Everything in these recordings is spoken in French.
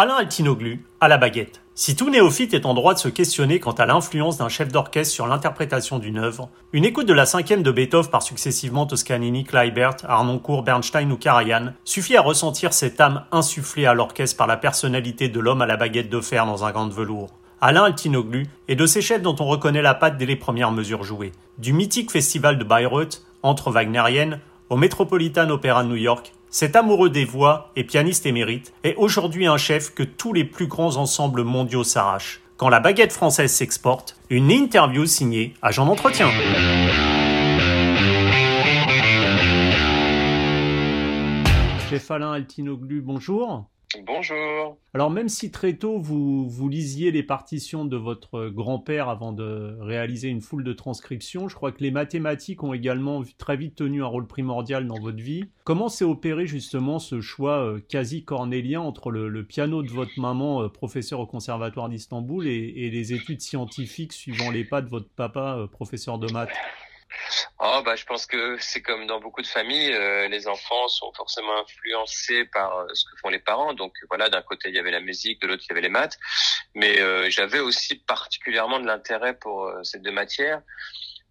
Alain Altinoglu, à la baguette. Si tout néophyte est en droit de se questionner quant à l'influence d'un chef d'orchestre sur l'interprétation d'une œuvre, une écoute de la cinquième de Beethoven par successivement Toscanini, Kleibert, Arnoncourt, Bernstein ou Karajan suffit à ressentir cette âme insufflée à l'orchestre par la personnalité de l'homme à la baguette de fer dans un gant de velours. Alain Altinoglu est de ces chefs dont on reconnaît la patte dès les premières mesures jouées. Du mythique festival de Bayreuth, entre wagnérienne, au Metropolitan Opera de New York, cet amoureux des voix et pianiste émérite est aujourd'hui un chef que tous les plus grands ensembles mondiaux s'arrachent. Quand la baguette française s'exporte, une interview signée Agent d'entretien. Chef. Bonjour. Alors même si très tôt vous, lisiez les partitions de votre grand-père avant de réaliser une foule de transcriptions, je crois que les mathématiques ont également très vite tenu un rôle primordial dans votre vie. Comment s'est opéré justement ce choix euh, quasi cornélien entre le, piano de votre maman, euh, professeur au conservatoire d'Istanbul, et, et, les études scientifiques suivant les pas de votre papa, euh, professeur de maths? Oh bah je pense que c'est comme dans beaucoup de familles, euh, les enfants sont forcément influencés par euh, ce que font les parents. Donc voilà, d'un côté il y avait la musique, de l'autre il y avait les maths, mais euh, j'avais aussi particulièrement de l'intérêt pour ces deux matières.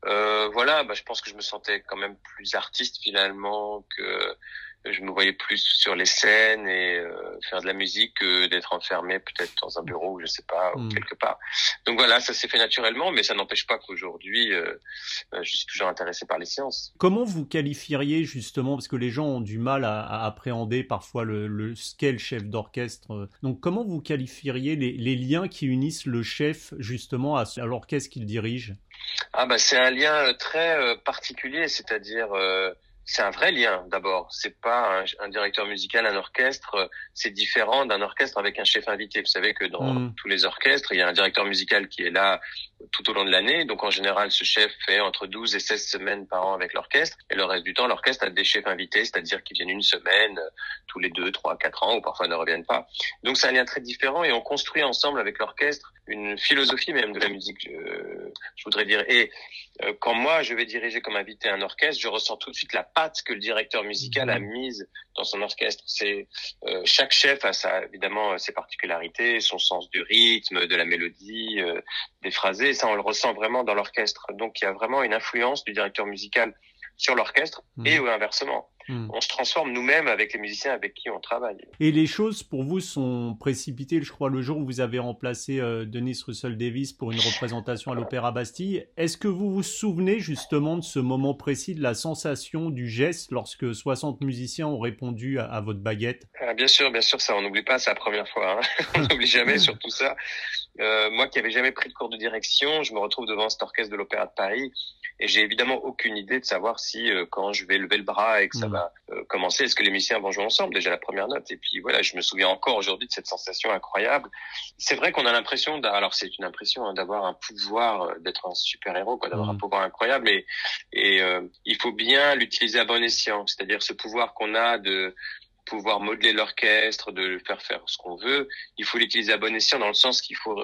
voilà, bah, je pense que je me sentais quand même plus artiste finalement que je me voyais plus sur les scènes et euh, faire de la musique que d'être enfermé peut-être dans un bureau ou je sais pas ou hmm. quelque part. Donc voilà, ça s'est fait naturellement, mais ça n'empêche pas qu'aujourd'hui euh, euh, je suis toujours intéressé par les sciences. Comment vous qualifieriez justement, parce que les gens ont du mal à, appréhender parfois le, le scale chef d'orchestre. Donc comment vous qualifieriez les, les, liens qui unissent le chef justement à, à l'orchestre qu'il dirige? Ah bah c'est un lien très particulier, c'est-à-dire c'est un vrai lien d'abord. C'est pas un, directeur musical, un orchestre. C'est différent d'un orchestre avec un chef invité. Vous savez que dans mm. tous les orchestres, il y a un directeur musical qui est là tout au long de l'année. Donc en général, ce chef fait entre 12 et 16 semaines par an avec l'orchestre. Et le reste du temps, l'orchestre a des chefs invités, c'est-à-dire qu'ils viennent une semaine tous les deux, trois, quatre ans, ou parfois ne reviennent pas. Donc c'est un lien très différent et on construit ensemble avec l'orchestre une philosophie même de la musique, je, je voudrais dire. Et euh, quand moi je vais diriger comme invité un orchestre, je ressens tout de suite la patte que le directeur musical a mhm. mise dans son orchestre. C'est euh, chaque chef a sa, évidemment ses particularités, son sens du rythme, de la mélodie, euh, des phrasés. Ça, on le ressent vraiment dans l'orchestre. Donc il y a vraiment une influence du directeur musical sur l'orchestre et mhm. inversement. Hmm. On se transforme nous-mêmes avec les musiciens avec qui on travaille. Et les choses pour vous sont précipitées, je crois, le jour où vous avez remplacé euh, Denis Russell Davis pour une représentation à l'Opéra Bastille. Est-ce que vous vous souvenez justement de ce moment précis, de la sensation du geste lorsque 60 musiciens ont répondu à, votre baguette? Ah, Bien sûr, bien sûr, ça on n'oublie pas, c'est la première fois. Hein. on n'oublie jamais sur tout ça. Euh, moi qui n'avais jamais pris de cours de direction, je me retrouve devant cet orchestre de l'Opéra de Paris et j'ai évidemment aucune idée de savoir si euh, quand je vais lever le bras et que ça hmm. va euh, commencer, est-ce que les musiciens vont jouer ensemble? Déjà la première note. Et puis voilà, je me souviens encore aujourd'hui de cette sensation incroyable. C'est vrai qu'on a l'impression, alors c'est une impression hein, d'avoir un pouvoir, euh, d'être un super héros, quoi, d'avoir un hmm. pouvoir incroyable. Et, et il faut bien l'utiliser à bon escient, c'est-à-dire ce pouvoir qu'on a de pouvoir modeler l'orchestre, de faire faire ce qu'on veut. Il faut l'utiliser à bon escient dans le sens qu'il faut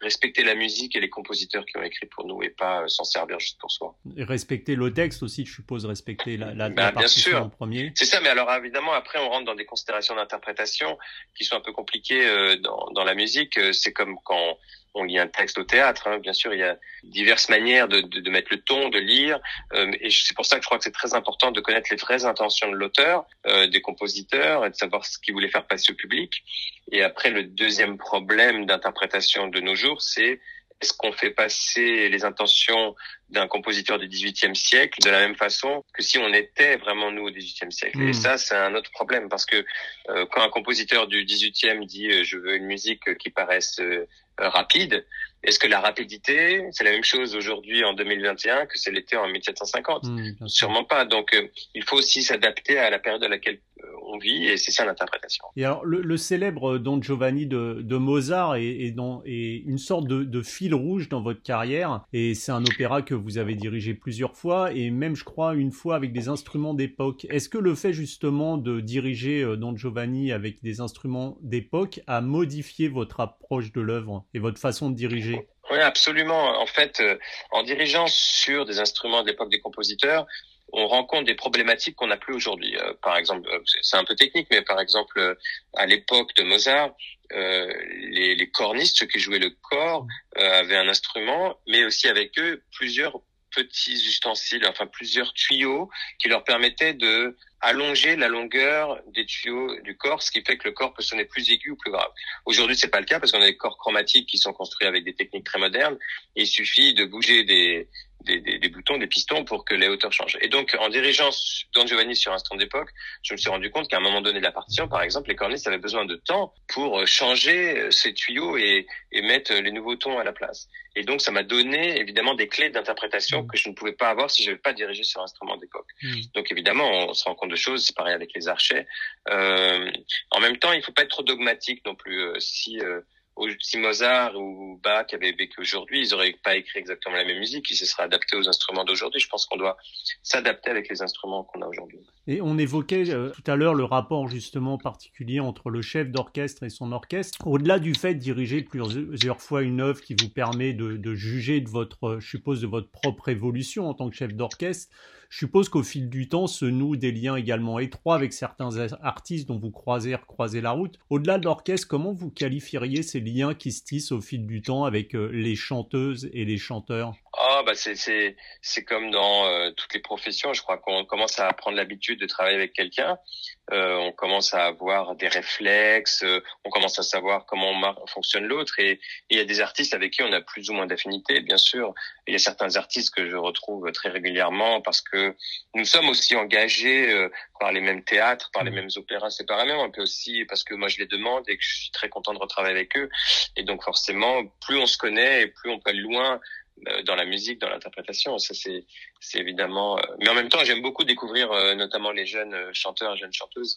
respecter la musique et les compositeurs qui ont écrit pour nous et pas euh, s'en servir juste pour soi. Et respecter le texte aussi, je suppose, respecter la, la, ben, bien sûr. en premier. C'est ça, mais alors évidemment, après, on rentre dans des considérations d'interprétation qui sont un peu compliquées euh, dans, dans la musique. Euh, c'est comme quand on lit un texte au théâtre. Hein. Bien sûr, il y a diverses manières de, de, de mettre le ton, de lire. Euh, et c'est pour ça que je crois que c'est très important de connaître les vraies intentions de l'auteur, euh, des compositeurs, et de savoir ce qu'il voulait faire passer au public. Et après, le deuxième problème d'interprétation de nos jours, c'est est-ce qu'on fait passer les intentions d'un compositeur du XVIIIe siècle de la même façon que si on était vraiment nous au XVIIIe siècle Et hmm. ça, c'est un autre problème parce que euh, quand un compositeur du XVIIIe dit euh, je veux une musique qui paraisse euh, rapide, est-ce que la rapidité, c'est la même chose aujourd'hui en 2021 que c'est l'était en 1750 hmm, Sûrement pas. Donc, il faut aussi s'adapter à la période à laquelle on vit et c'est ça l'interprétation. Et alors le, célèbre Don Giovanni de, de Mozart est, est, dans, est une sorte de, de, fil rouge dans votre carrière et c'est un opéra que vous avez dirigé plusieurs fois et même je crois une fois avec des instruments d'époque. Est-ce que le fait justement de diriger euh, Don Giovanni avec des instruments d'époque a modifié votre approche de l'œuvre et votre façon de diriger? Oui, absolument. En fait, euh, en dirigeant sur des instruments de l'époque des compositeurs, on rencontre des problématiques qu'on n'a plus aujourd'hui. Euh, par exemple, euh, c'est un peu technique, mais par exemple, euh, à l'époque de Mozart, les, les, cornistes, ceux qui jouaient le corps, avaient un instrument, mais aussi avec eux plusieurs petits ustensiles, enfin plusieurs tuyaux qui leur permettaient de allonger la longueur des tuyaux du corps, ce qui fait que le corps peut sonner plus aigu ou plus grave. Aujourd'hui, c'est pas le cas parce qu'on a des corps chromatiques qui sont construits avec des techniques très modernes. Il suffit de bouger des, des, des, des, boutons, des pistons pour que les hauteurs changent. Et donc, en dirigeant Don Giovanni sur un stand d'époque, je me suis rendu compte qu'à un moment donné de la partition, par exemple, les cornistes avaient besoin de temps pour euh, changer euh, ces tuyaux et, et mettre les nouveaux tons à la place. Et donc, ça m'a donné évidemment des clés d'interprétation mmh. que je ne pouvais pas avoir si je n'avais pas dirigé sur un instrument d'époque. Mmh. Donc, évidemment, on se rend compte de choses. C'est pareil avec les archets. Euh, en même temps, il ne faut pas être trop dogmatique non plus. Euh, si euh, si Mozart ou Bach avaient vécu aujourd'hui, ils n'auraient pas écrit exactement la même musique, ils se seraient adaptés aux instruments d'aujourd'hui. Je pense qu'on doit s'adapter avec les instruments qu'on a aujourd'hui. Et on évoquait euh, tout à l'heure le rapport justement particulier entre le chef d'orchestre et son orchestre. Au-delà du fait de diriger plusieurs fois une œuvre qui vous permet de, de juger de votre, je suppose, de votre propre évolution en tant que chef d'orchestre, je suppose qu'au fil du temps se nouent des liens également étroits avec certains artistes dont vous croisez, recroisez la route. Au-delà de l'orchestre, comment vous qualifieriez ces liens qui se tissent au fil du temps avec euh, les chanteuses et les chanteurs? Ah bah c'est c'est c'est comme dans euh, toutes les professions. Je crois qu'on commence à prendre l'habitude de travailler avec quelqu'un. Euh, on commence à avoir des réflexes. Euh, on commence à savoir comment fonctionne l'autre. Et il y a des artistes avec qui on a plus ou moins d'affinité, bien sûr. Il y a certains artistes que je retrouve très régulièrement parce que nous sommes aussi engagés euh, par les mêmes théâtres, par les mêmes opéras séparément. Un peu aussi parce que moi je les demande et que je suis très content de retravailler avec eux. Et donc forcément, plus on se connaît et plus on peut aller loin dans la musique, dans l'interprétation. Ça, c'est, c'est évidemment. Euh, mais en même temps, j'aime beaucoup découvrir, euh, notamment les jeunes chanteurs, jeunes chanteuses,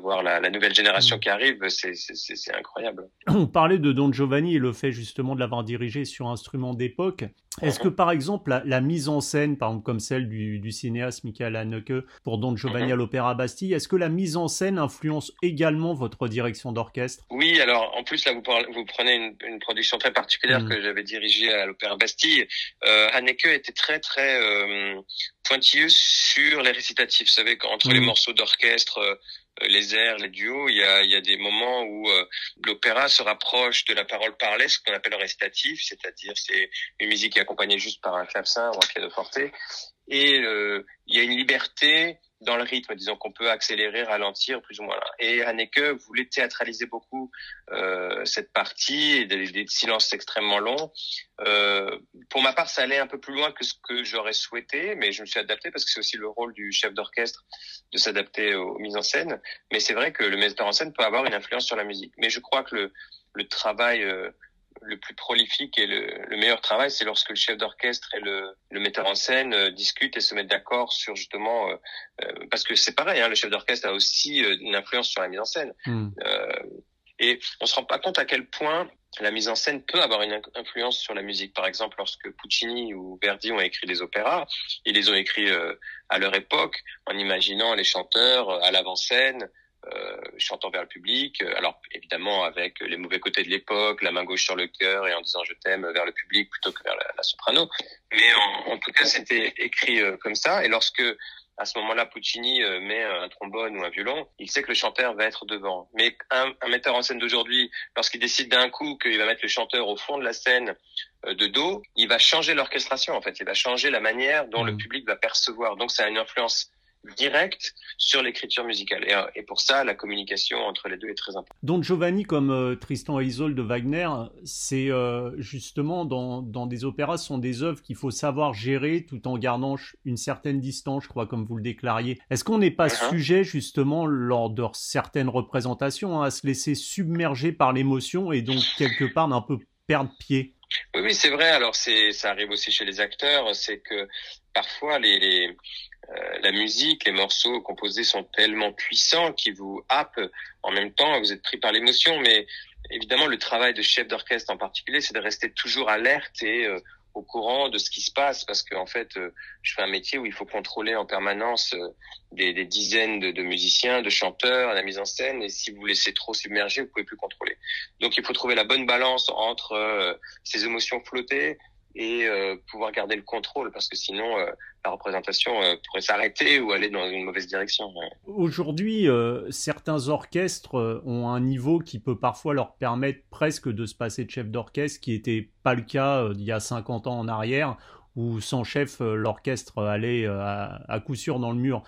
voir la, la, nouvelle génération mm. qui arrive. C'est, c'est, c'est incroyable. On parlait de Don Giovanni et le fait justement de l'avoir dirigé sur instrument d'époque. Est-ce que par exemple la, mise en scène, par exemple comme celle du, du cinéaste Michael Haneke pour Don Giovanni mm-hmm. à l'Opéra Bastille, est-ce que la mise en scène influence également votre direction d'orchestre? Oui, alors en plus là vous, parlez, vous prenez une, une, production très particulière mm. que j'avais dirigée à l'Opéra Bastille euh, Haneke était très très euh, pointilleuse sur les récitatifs. Vous savez, entre les mm. morceaux d'orchestre, euh, les airs, les duos, il y a, il y a des moments où euh, l'opéra se rapproche de la parole parlée, ce qu'on appelle le récitatif, c'est-à-dire c'est une musique qui est accompagnée juste par un clavecin ou un pianoforte. Et euh, il y a une liberté dans le rythme, disons qu'on peut accélérer, ralentir, plus ou moins. Là. Et Haneke voulait théâtraliser beaucoup euh, cette partie, des, des, silences extrêmement longs. Euh, pour ma part, ça allait un peu plus loin que ce que j'aurais souhaité, mais je me suis adapté parce que c'est aussi le rôle du chef d'orchestre de s'adapter aux mises en scène. Mais c'est vrai que le metteur en scène peut avoir une influence sur la musique. Mais je crois que le, le travail euh, le plus prolifique et le, le meilleur travail, c'est lorsque le chef d'orchestre et le, le, metteur en scène euh, discutent et se mettent d'accord sur justement, euh, euh, parce que c'est pareil, hein, le chef d'orchestre a aussi une influence sur la mise en scène. Hmm. et on se rend pas compte à quel point la mise en scène peut avoir une influence sur la musique. Par exemple, lorsque Puccini ou Verdi ont écrit des opéras, ils les ont écrits à leur époque en imaginant les chanteurs à l'avant-scène, euh, chantant vers le public. Euh, alors évidemment avec les mauvais côtés de l'époque, la main gauche sur le cœur et en disant je t'aime vers le public plutôt que vers la, soprano. Mais en, tout cas c'était écrit euh, comme ça. Et lorsque à ce moment-là Puccini met un trombone ou un violon, il sait que le chanteur va être devant. Mais un, un metteur en scène d'aujourd'hui, lorsqu'il décide d'un coup qu'il va mettre le chanteur au fond de la scène de dos, il va changer l'orchestration en fait. Il va changer la manière dont le mmh. public va percevoir. Donc ça a une influence direct sur l'écriture musicale. Et, euh, et, pour ça, la communication entre les deux est très importante. Don Giovanni, comme euh, Tristan et Isolde de Wagner, c'est euh, justement dans, dans, des opéras, ce sont des œuvres qu'il faut savoir gérer tout en gardant une certaine distance, je crois, comme vous le déclariez. Est-ce qu'on n'est pas uh-huh. sujet, justement, lors de certaines représentations, hein, à se laisser submerger par l'émotion et donc, quelque part, d'un peu perdre pied? Oui, oui, c'est vrai. Alors, c'est, ça arrive aussi chez les acteurs. C'est que parfois, les, les, euh, la musique, les morceaux composés sont tellement puissants qu'ils vous happent en même temps, vous êtes pris par l'émotion, mais évidemment le travail de chef d'orchestre en particulier, c'est de rester toujours alerte et euh, au courant de ce qui se passe parce qu'en en fait, euh, je fais un métier où il faut contrôler en permanence des, des, dizaines de, de, musiciens, de chanteurs, la mise en scène. Et si vous laissez trop submerger, vous pouvez plus contrôler. Donc, il faut trouver la bonne balance entre ces émotions flottées, et euh, pouvoir garder le contrôle parce que sinon euh, la représentation euh, pourrait s'arrêter ou aller dans une mauvaise direction. Aujourd'hui, certains orchestres ont un niveau qui peut parfois leur permettre presque de se passer de chef d'orchestre, qui n'était pas le cas il y a 50 ans en arrière, où sans chef, l'orchestre allait à coup sûr dans le mur.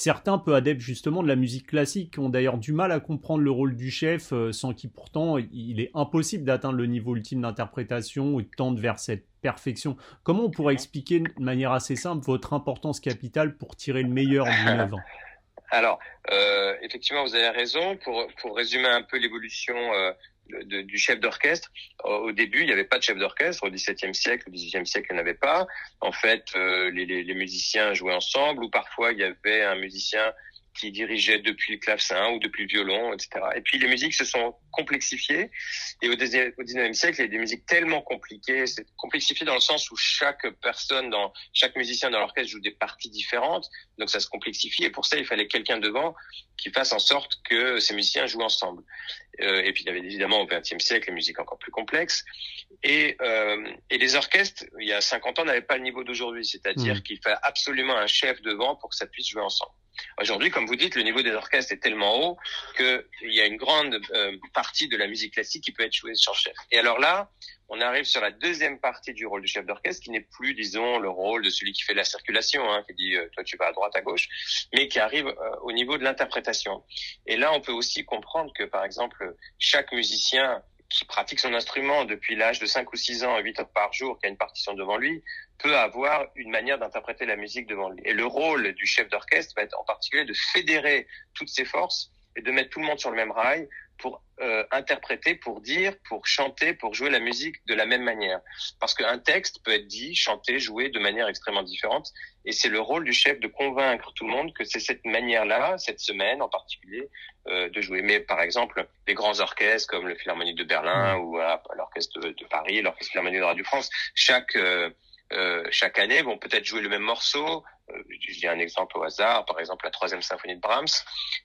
Certains peu adeptes justement de la musique classique ont d'ailleurs du mal à comprendre le rôle du chef, euh, sans qui pourtant il est impossible d'atteindre le niveau ultime d'interprétation ou de tendre vers cette perfection. Comment on pourrait expliquer de manière assez simple votre importance capitale pour tirer le meilleur d'une œuvre Alors, euh, effectivement, vous avez raison. Pour, pour résumer un peu l'évolution euh, du chef d'orchestre. Au début, il n'y avait pas de chef d'orchestre. Au XVIIe siècle, au XVIIIe siècle, il n'y en avait pas. En fait, euh, les, les, les, musiciens jouaient ensemble, ou parfois il y avait un musicien qui dirigeait depuis le clavecin ou depuis le violon, etc. Et puis les musiques se sont complexifiées. Et au XIXe siècle, il y a des musiques tellement compliquées. C'est complexifié dans le sens où chaque personne, dans chaque musicien dans l'orchestre joue des parties différentes. Donc ça se complexifie. Et pour ça, il fallait quelqu'un devant qui fasse en sorte que ces musiciens jouent ensemble. Euh, et puis il y avait évidemment au XXe siècle les musiques encore plus complexes. Et, euh, et les orchestres, il y a 50 ans, n'avaient pas le niveau d'aujourd'hui. C'est-à-dire mmh. qu'il fallait absolument un chef devant pour que ça puisse jouer ensemble. Aujourd'hui, comme vous dites, le niveau des orchestres est tellement haut qu'il y a une grande euh, partie de la musique classique qui peut être jouée sur chef. Et alors là, on arrive sur la deuxième partie du rôle du chef d'orchestre, qui n'est plus, disons, le rôle de celui qui fait la circulation, hein, qui dit euh, toi tu vas à droite, à gauche, mais qui arrive euh, au niveau de l'interprétation. Et là, on peut aussi comprendre que, par exemple, chaque musicien qui pratique son instrument depuis l'âge de 5 ou 6 ans, 8 heures par jour, qui a une partition devant lui, peut avoir une manière d'interpréter la musique devant lui. Et le rôle du chef d'orchestre va être en particulier de fédérer toutes ses forces et de mettre tout le monde sur le même rail pour euh, interpréter, pour dire, pour chanter, pour jouer la musique de la même manière. Parce qu'un texte peut être dit, chanté, joué de manière extrêmement différente. Et c'est le rôle du chef de convaincre tout le monde que c'est cette manière-là, cette semaine en particulier, euh, de jouer. Mais par exemple, les grands orchestres comme le Philharmonique de Berlin mmh. ou l'Orchestre de, Paris, l'Orchestre Philharmonique de Radio France, chaque euh, euh, chaque année vont peut-être jouer le même morceau. Euh, je dis un exemple au hasard, par exemple la troisième symphonie de Brahms.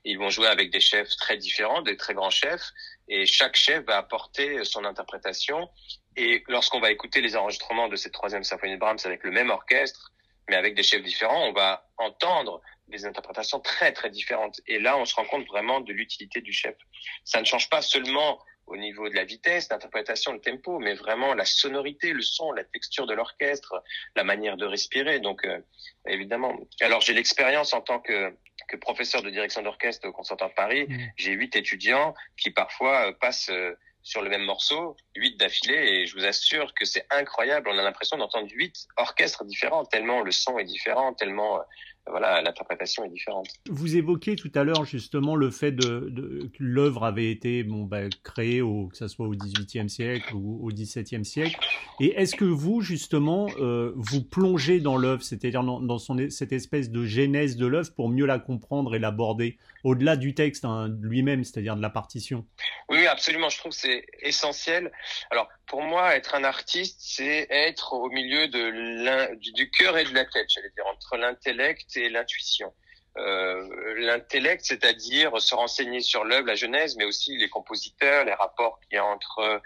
Ils vont jouer avec des chefs très différents, des très grands chefs, et chaque chef va apporter son interprétation. Et lorsqu'on va écouter les enregistrements de cette troisième symphonie de Brahms avec le même orchestre, mais avec des chefs différents, on va entendre des interprétations très très différentes. Et là, on se rend compte vraiment de l'utilité du chef. Ça ne change pas seulement au niveau de la vitesse, l'interprétation, le tempo, mais vraiment la sonorité, le son, la texture de l'orchestre, la manière de respirer. Donc, euh, évidemment. Alors, j'ai l'expérience en tant que, que professeur de direction d'orchestre au Conservatoire de Paris. Mmh. J'ai huit étudiants qui parfois euh, passent euh, sur le même morceau, huit d'affilée, et je vous assure que c'est incroyable. On a l'impression d'entendre huit orchestres différents, tellement le son est différent, tellement voilà, l'interprétation est différente. Vous évoquez tout à l'heure justement le fait de, que l'œuvre avait été bon, bah, créée, au, que ce soit au XVIIIe siècle ou au XVIIe siècle. Et est-ce que vous, justement, euh, vous plongez dans l'œuvre, c'est-à-dire dans, dans son, cette espèce de genèse de l'œuvre pour mieux la comprendre et l'aborder, au-delà du texte hein, lui-même, c'est-à-dire de la partition Oui, absolument. Je trouve que c'est essentiel. Alors, pour moi, être un artiste, c'est être au milieu du cœur et de la tête, j'allais dire, entre l'intellect et l'intuition. Euh, l'intellect, c'est-à-dire se renseigner sur l'œuvre, la genèse, mais aussi les compositeurs, les rapports qu'il y a entre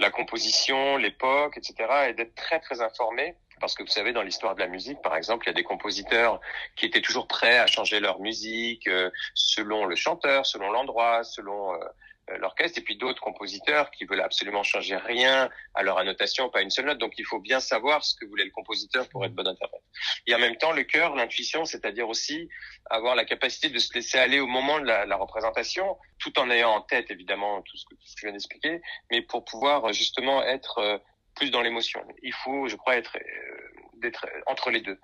la composition, l'époque, etc., et d'être très très informé. Parce que vous savez, dans l'histoire de la musique, par exemple, il y a des compositeurs qui étaient toujours prêts à changer leur musique euh, selon le chanteur, selon l'endroit, selon euh, euh, l'orchestre, et puis d'autres compositeurs qui veulent absolument changer rien à leur annotation, pas une seule note. Donc il faut bien savoir ce que voulait le compositeur pour être bon interprète. Et en même temps, le cœur, l'intuition, c'est-à-dire aussi avoir la capacité de se laisser aller au moment de la, la représentation, tout en ayant en tête évidemment tout ce que, tout ce que je viens d'expliquer, mais pour pouvoir justement être euh, plus dans l'émotion. Il faut, je crois, être euh, d'être entre les deux.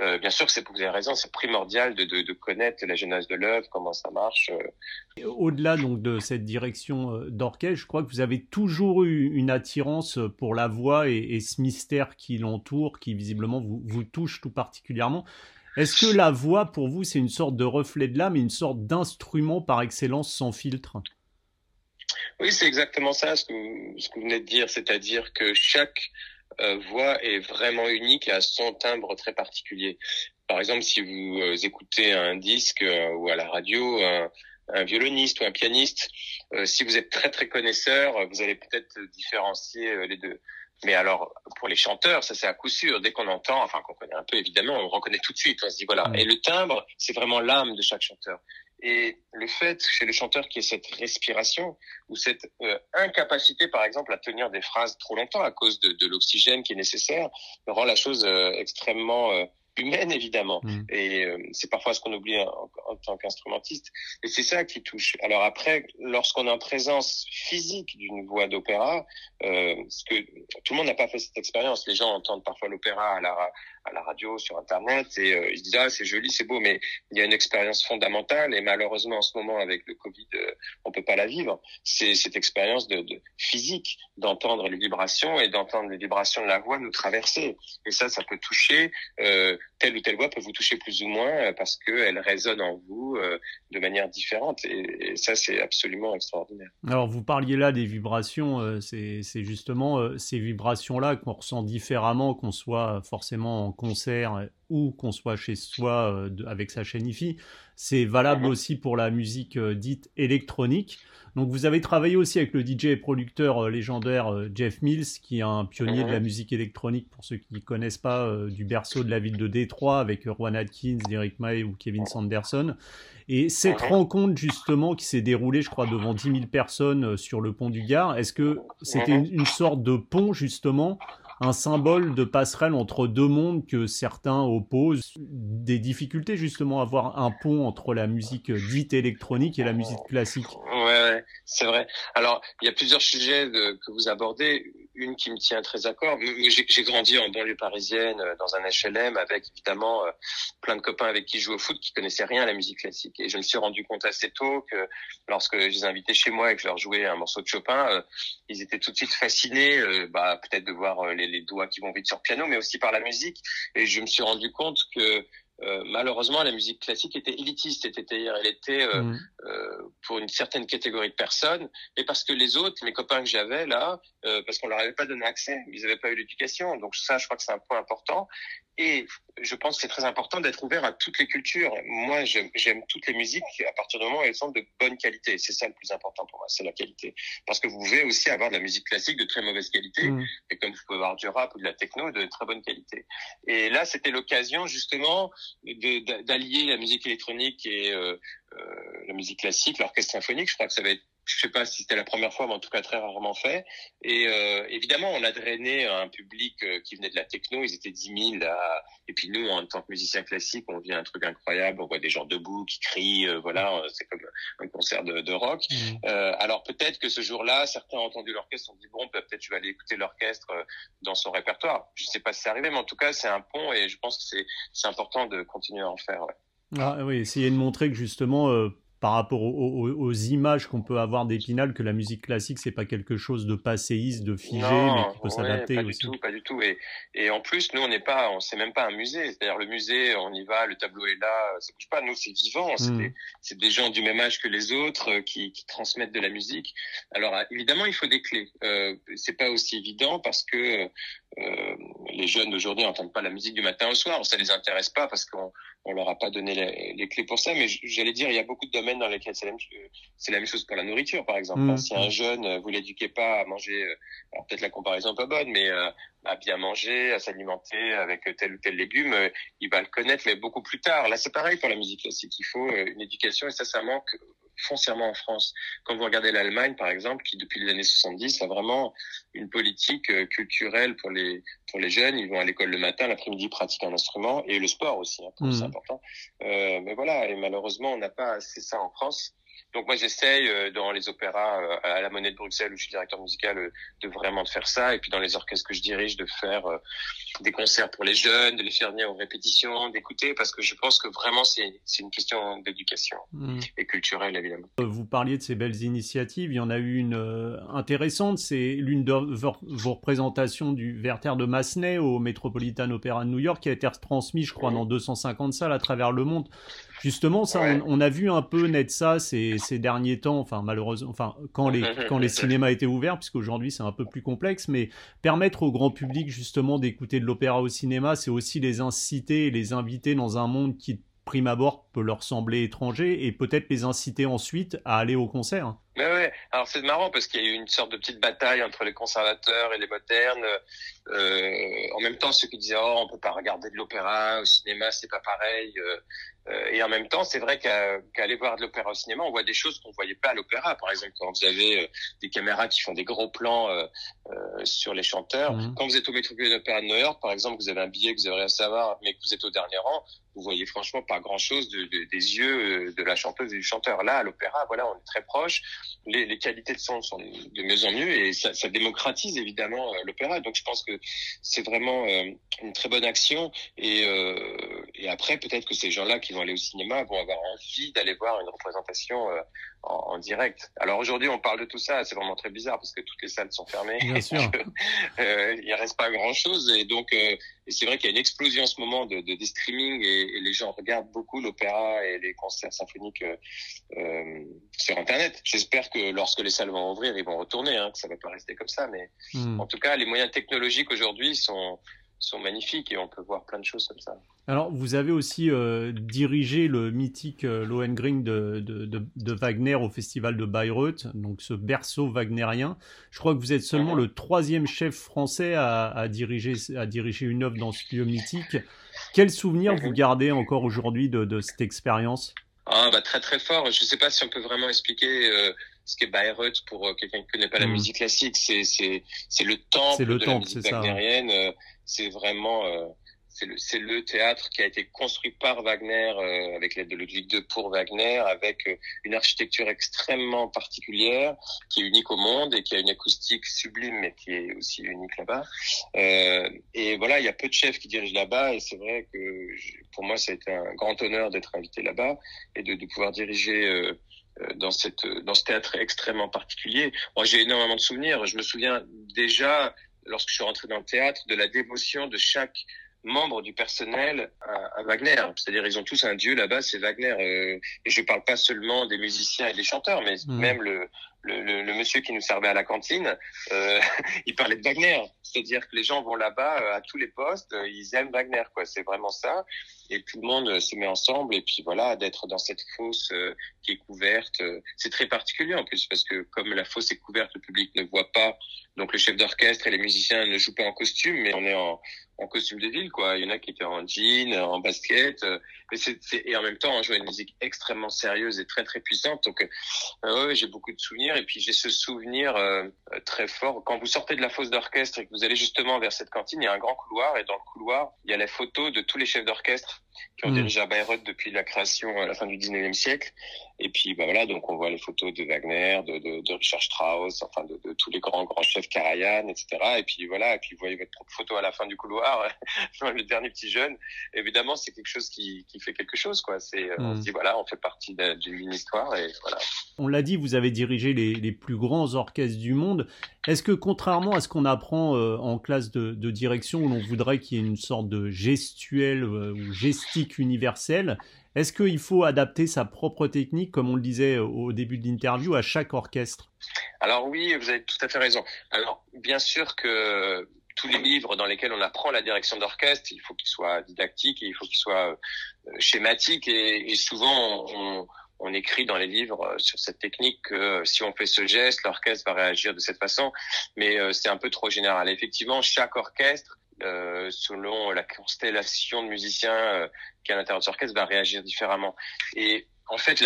Euh, bien sûr que c'est, vous avez raison, c'est primordial de, de, connaître la genèse de l'œuvre, comment ça marche. Euh. Au-delà donc de cette direction d'orchestre, je crois que vous avez toujours eu une attirance pour la voix et, et ce mystère qui l'entoure, qui visiblement vous, vous touche tout particulièrement. Est-ce que la voix, pour vous, c'est une sorte de reflet de l'âme, une sorte d'instrument par excellence sans filtre? Oui, c'est exactement ça ce que, ce que vous venez de dire, c'est-à-dire que chaque euh, voix est vraiment unique et a son timbre très particulier. Par exemple, si vous euh, écoutez un disque euh, ou à la radio, un violoniste ou un pianiste. si vous êtes très très connaisseur, vous allez peut-être différencier les deux. Mais alors, pour les chanteurs, ça c'est à coup sûr. Dès qu'on entend, enfin qu'on connaît un peu évidemment, on reconnaît tout de suite. On se dit voilà. Et le timbre, c'est vraiment l'âme de chaque chanteur. Et le fait chez le chanteur qu'il y ait cette respiration ou cette euh, incapacité, par exemple, à tenir des phrases trop longtemps à cause de, de l'oxygène qui est nécessaire, rend la chose euh, extrêmement euh, humaine évidemment. Mm. Et euh, c'est parfois ce qu'on oublie en, tant qu'instrumentiste. Et c'est ça qui touche. Alors après, lorsqu'on est en présence physique d'une voix d'opéra, euh, ce que tout le monde n'a pas fait cette expérience. Les gens entendent parfois l'opéra à la, à la radio, sur Internet, et euh, ils disent ah c'est joli, c'est beau, mais il y a une expérience fondamentale. Et malheureusement en ce moment avec le Covid, euh, on peut pas la vivre. C'est cette expérience de, physique, d'entendre les vibrations et d'entendre les vibrations de la voix nous traverser. Et ça, ça peut toucher. Euh, telle ou telle voix peut vous toucher plus ou moins euh, parce qu'elle résonne en vous euh, de manière différente. Et, ça, c'est absolument extraordinaire. Alors, vous parliez là des vibrations. C'est justement ces vibrations-là qu'on ressent différemment, qu'on soit forcément en concert ou qu'on soit chez soi avec sa chaîne IFI. C'est valable mhm. aussi pour la musique dite électronique. Donc vous avez travaillé aussi avec le DJ et producteur euh, légendaire euh, Jeff Mills, qui est un pionnier de la mhm. musique électronique, pour ceux qui ne connaissent pas, euh, du berceau de la ville de Détroit, avec Juan Atkins, Derek May ou Kevin Sanderson. Et cette mhm. rencontre, justement, qui s'est déroulée, je crois, devant 10 000 personnes sur le pont du Gard, est-ce que c'était une, sorte de pont, justement, un symbole de passerelle entre deux mondes que certains opposent, des difficultés justement à avoir un pont entre la musique dite électronique et la musique classique. Ouais, c'est vrai. Alors, il y a plusieurs sujets que vous abordez une qui me tient très à corps. J'ai grandi en banlieue parisienne, euh, dans un HLM, avec évidemment euh, plein de copains avec qui je joue au foot qui connaissaient rien à la musique classique. Et je me suis rendu compte assez tôt que lorsque je les invitais chez moi et que je leur jouais un morceau de Chopin, euh, ils étaient tout de suite fascinés, bah, peut-être de voir les, les, doigts qui vont vite sur le piano, mais aussi par la musique. Et je me suis rendu compte que euh, malheureusement, la musique classique était élitiste, c'est-à-dire elle était euh, mm. euh, pour une certaine catégorie de personnes, et parce que les autres, mes copains que j'avais là, euh, parce qu'on leur avait pas donné accès, ils n'avaient pas eu l'éducation. Donc ça, je crois que c'est un point important. Et je pense que c'est très important d'être ouvert à toutes les cultures. Moi, j'aime toutes les musiques à partir du moment où elles sont de bonne qualité. C'est ça le plus important pour moi, c'est la qualité. Parce que vous pouvez aussi avoir de la musique classique de très mauvaise qualité, mm. et comme vous pouvez avoir du rap ou de la techno de très bonne qualité. Et là, c'était l'occasion justement d'allier la musique électronique et euh, euh, la musique classique, l'orchestre symphonique. Je crois que ça va être je sais pas si c'était la première fois, mais en tout cas très rarement fait. Et euh, évidemment, on a drainé un public euh, qui venait de la techno. Ils étaient 10 000. Et puis nous, en tant que musiciens classiques, on vit un truc incroyable. On voit des gens debout qui crient. Euh, voilà, c'est comme un concert de, de rock. Mmh. Euh, alors peut-être que ce jour-là, certains ont entendu l'orchestre, ont dit bon, bah, peut-être tu vas aller écouter l'orchestre dans son répertoire. Je sais pas si c'est arrivé, mais en tout cas, c'est un pont et je pense que c'est c'est important de continuer à en faire. Ouais. Ah, oui, essayer de montrer que justement, par rapport aux, images qu'on peut avoir d'Épinal que la musique classique c'est pas quelque chose de passéiste, de figé, mais qui peut s'adapter aussi. Du tout, pas du tout. Et, et en plus, nous on n'est pas, on sait même pas un musée. C'est-à-dire le musée, on y va, le tableau est là, ça bouge pas. Nous c'est vivant, c'est hmm. des, des, gens du même âge que les autres euh, qui, qui, transmettent de la musique. Alors évidemment, il faut des clés. Euh, c'est pas aussi évident parce que euh, les jeunes d'aujourd'hui n'entendent pas la musique du matin au soir. Ça les intéresse pas parce qu'on on leur a pas donné les, les clés pour ça. Mais j'allais dire, il y a beaucoup de domaines dans lesquels c'est la, la, même chose pour la nourriture, par exemple. Mmh. Si un jeune, euh, vous l'éduquez pas à manger, euh, alors peut-être la comparaison est pas bonne, mais euh, à bien manger, à s'alimenter avec tel ou tel légume, il va le connaître, mais beaucoup plus tard. Là, c'est pareil pour la musique classique. Il faut une éducation et ça, ça manque foncièrement en France. Quand vous regardez l'Allemagne, par exemple, qui depuis les années 70 a vraiment une politique culturelle pour les pour les jeunes, ils vont à l'école le matin, l'après-midi pratiquent un instrument et le sport aussi, hein, c'est mmh. important. Euh, mais voilà, et malheureusement, on n'a pas assez ça en France. Donc moi j'essaye euh, dans les opéras euh, à la Monnaie de Bruxelles où je suis directeur musical euh, de vraiment de faire ça et puis dans les orchestres que je dirige de faire des concerts pour les jeunes, de les faire venir aux répétitions, d'écouter parce que je pense que vraiment c'est c'est une question d'éducation mmh. et culturelle évidemment. Vous parliez de ces belles initiatives, il y en a eu une intéressante, c'est l'une de vos représentations du Werther de Massenet au Metropolitan Opera de New York qui a été retransmis je crois mmh. dans 250 salles à travers le monde. Justement, ça, on, a vu un peu naître ça ces, ces derniers temps, enfin malheureusement, enfin quand les quand les cinémas étaient ouverts, puisqu'aujourd'hui c'est un peu plus complexe, mais permettre au grand public justement d'écouter de l'opéra au cinéma, c'est aussi les inciter et les inviter dans un monde qui prime abord peut leur sembler étranger et peut-être les inciter ensuite à aller au concert. Mais ouais, alors c'est marrant parce qu'il y a eu une sorte de petite bataille entre les conservateurs et les modernes. Euh, en même temps, ceux qui disaient oh on peut pas regarder de l'opéra au cinéma, c'est pas pareil. Euh, et en même temps, c'est vrai qu'aller voir de l'opéra au cinéma, on voit des choses qu'on voyait pas à l'opéra. Par exemple, quand vous avez euh, des caméras qui font des gros plans euh, sur les chanteurs. Mhm. Quand vous êtes au Metropolitan Opera de New York, par exemple, vous avez un billet que vous avez à savoir, mais que vous êtes au dernier rang, vous voyez franchement pas grand-chose de, de, des yeux de la chanteuse et du chanteur. Là, à l'opéra, voilà, on est très proche. Les, les, qualités de son sont de mieux en mieux et ça, ça démocratise évidemment l'opéra. Donc, je pense que c'est vraiment une très bonne action. Et, et après, peut-être que ces gens-là qui vont aller au cinéma vont avoir envie d'aller voir une représentation euh, en, en, direct. Alors aujourd'hui, on parle de tout ça, c'est vraiment très bizarre parce que toutes les salles sont fermées. Bien sûr. euh, il reste pas grand-chose et donc euh, c'est vrai qu'il y a une explosion en ce moment de, de des streamings et, et, les gens regardent beaucoup l'opéra et les concerts symphoniques sur Internet. J'espère que lorsque les salles vont ouvrir, ils vont retourner, hein, que ça va pas rester comme ça. Mais hmm. en tout cas, les moyens technologiques aujourd'hui sont sont magnifiques et on peut voir plein de choses comme ça. Alors, vous avez aussi euh, dirigé le mythique euh, Lohengrin de, de, de, de, Wagner au festival de Bayreuth, donc ce berceau wagnérien. Je crois que vous êtes seulement mhm. le troisième chef français à, à, diriger, à diriger une œuvre dans ce lieu mythique. Quel souvenir vous mhm. gardez encore aujourd'hui de, de cette expérience? Ah, bah, Très très fort. Je ne sais pas si on peut vraiment expliquer... Euh ce qu'est Bayreuth pour euh, quelqu'un qui connaît pas la mhm. musique classique, c'est c'est c'est le temple le de temple, la musique wagnérienne. C'est vraiment euh, c'est le, le théâtre qui a été construit par Wagner euh, avec l'aide de Ludwig II pour Wagner, avec euh, une architecture extrêmement particulière qui est unique au monde et qui a une acoustique sublime, mais qui est aussi unique là-bas. Euh, et voilà, il y a peu de chefs qui dirigent là-bas, et c'est vrai que pour moi, ça a été un grand honneur d'être invité là-bas et de, de pouvoir diriger. Euh, dans cette dans ce théâtre extrêmement particulier. Moi, j'ai énormément de souvenirs. Je me souviens déjà lorsque je suis rentré dans le théâtre de la dévotion de chaque membres du personnel à, Wagner. C'est-à-dire ils ont tous un dieu là-bas, c'est Wagner. Euh, et je parle pas seulement des musiciens et des chanteurs, mais mmh. même le, le, le, le, monsieur qui nous servait à la cantine, euh, il parlait de Wagner. C'est-à-dire que les gens vont là-bas euh, à tous les postes, euh, ils aiment Wagner, quoi. C'est vraiment ça. Et tout le monde se met ensemble. Et puis voilà, d'être dans cette fosse qui est couverte, c'est très particulier en plus parce que comme la fosse est couverte, le public ne voit pas. Donc le chef d'orchestre et les musiciens ne jouent pas en costume, mais on est en, en costume de ville, quoi. Il y en a qui étaient en jean, en basket, mais c'est, et en même temps on jouait une musique extrêmement sérieuse et très très puissante. Donc euh, ouais, j'ai beaucoup de souvenirs et puis j'ai ce souvenir euh, très fort. Quand vous sortez de la fosse d'orchestre et que vous allez justement vers cette cantine, il y a un grand couloir et dans le couloir, il y a les photos de tous les chefs d'orchestre qui ont mmh. dirigé à Bayreuth depuis la création à la fin du 19e siècle. Et puis bah voilà, donc on voit les photos de Wagner, de, de, de Richard Strauss, enfin de, de, tous les grands grands chefs Karajan, etc. Et puis voilà, et puis vous voyez votre propre photo à la fin du couloir, le dernier petit jeune. Évidemment, c'est quelque chose qui, qui fait quelque chose, quoi. C'est mmh. on se dit voilà, on fait partie d'une histoire et voilà. On l'a dit, vous avez dirigé les, les, plus grands orchestres du monde. Est-ce que contrairement à ce qu'on apprend euh, en classe de, de direction, où l'on voudrait qu'il y ait une sorte de gestuelle euh, ou gestique universelle, est-ce qu'il faut adapter sa propre technique, comme on le disait au début de l'interview, à chaque orchestre? Alors oui, vous avez tout à fait raison. Alors bien sûr que tous les livres dans lesquels on apprend la direction d'orchestre, il faut qu'ils soient didactiques et il faut qu'ils soient euh, schématiques et, et souvent on, on, écrit dans les livres euh, sur cette technique que si on fait ce geste, l'orchestre va réagir de cette façon, mais euh, c'est un peu trop général. Effectivement, chaque orchestre euh, selon la constellation de musiciens euh, qui à l'intérieur de l'orchestre, va réagir différemment. Et en fait,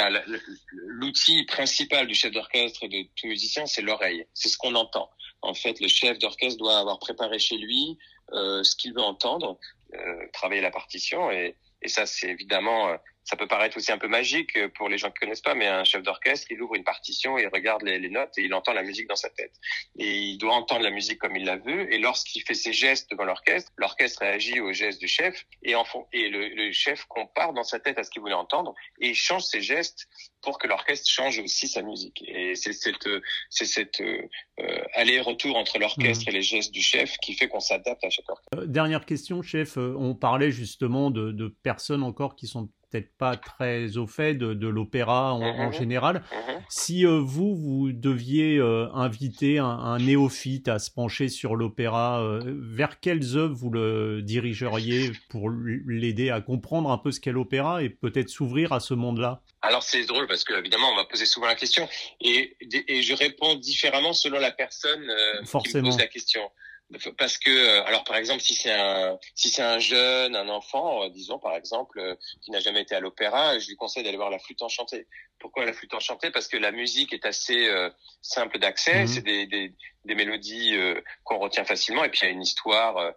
l'outil principal du chef d'orchestre et de tout musicien, c'est l'oreille. C'est ce qu'on entend. En fait, le chef d'orchestre doit avoir préparé chez lui euh, ce qu'il veut entendre, euh, travailler la partition, et, et ça, c'est évidemment ça peut paraître aussi un peu magique euh, pour les gens qui connaissent pas, mais un chef d'orchestre, il ouvre une partition, il regarde les, les, notes et il entend la musique dans sa tête. Et il doit entendre la musique comme il la veut. Et lorsqu'il fait ses gestes devant l'orchestre, l'orchestre réagit aux gestes du chef et, en fond, et le, le, chef compare dans sa tête à ce qu'il voulait entendre et il change ses gestes pour que l'orchestre change aussi sa musique. Et c'est cette, c'est cette euh, aller-retour entre l'orchestre mmh. et les gestes du chef qui fait qu'on s'adapte à chaque orchestre. Euh, dernière question, chef. On parlait justement de, de personnes encore qui sont peut-être pas très au fait de, l'opéra en, mhm. général. Mhm. Si euh, vous, vous deviez euh, inviter un, néophyte à se pencher sur l'opéra, vers quelles œuvres vous le dirigeriez pour l'aider à comprendre un peu ce qu'est l'opéra et peut-être s'ouvrir à ce monde-là? Alors c'est drôle parce que évidemment on m'a posé souvent la question et, et je réponds différemment selon la personne qui me pose la question parce que euh, alors par exemple si c'est un si c'est un jeune un enfant euh, disons par exemple euh, qui n'a jamais été à l'opéra je lui conseille d'aller voir la flûte enchantée. Pourquoi la flûte enchantée? Parce que la musique est assez simple d'accès. Mhm. c'est des, des, des mélodies qu'on retient facilement. Et puis il y a une histoire euh,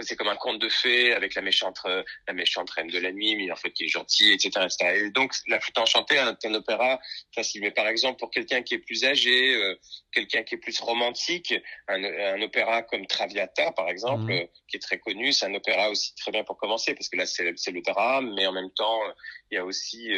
c'est comme un conte de fées avec la méchante euh, la méchante reine de la nuit, mais en fait qui est gentille, etc., etc. Et donc la flûte enchantée est un opéra facile. Mais par exemple pour quelqu'un qui est plus âgé, euh, quelqu'un qui est plus romantique, un, un opéra comme Traviata par exemple, mmh. qui est très connu, c'est un opéra aussi très bien pour commencer parce que là c'est le drame, mais en même temps il y a aussi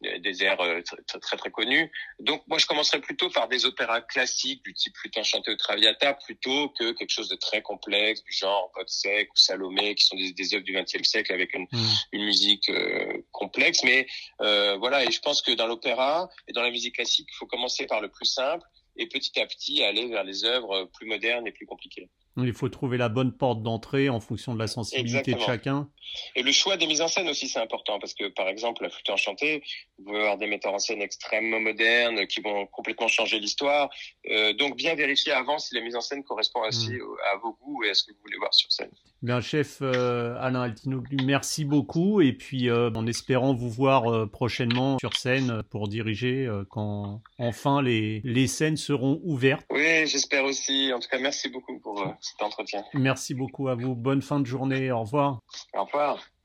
des airs euh, très, très très connus. Donc moi je commencerais plutôt par des opéras classiques du type Flûte enchantée ou Traviata plutôt que quelque chose de très complexe du genre Sec ou Salomé qui sont des, des œuvres du XXe siècle avec une, mmh. une musique euh, complexe. Mais euh, voilà et je pense que dans l'opéra et dans la musique classique il faut commencer par le plus simple et petit à petit aller vers les œuvres plus modernes et plus compliquées. Il faut trouver la bonne porte d'entrée en fonction de la sensibilité de chacun. Et le choix des mises en scène aussi, c'est important parce que, par exemple, la flûte enchantée, vous pouvez avoir des metteurs en scène extrêmement modernes qui vont complètement changer l'histoire. Euh, donc, bien vérifier avant si la mise en scène correspond aussi mm. à vos goûts et à ce que vous voulez voir sur scène. Bien, chef euh, Alain Altinoglu, merci beaucoup. Et puis, euh, en espérant vous voir prochainement sur scène pour diriger quand enfin les, les scènes seront ouvertes. Oui, j'espère aussi. En tout cas, merci beaucoup pour cet entretien. Merci beaucoup à vous. Bonne fin de journée. Au revoir. Au revoir.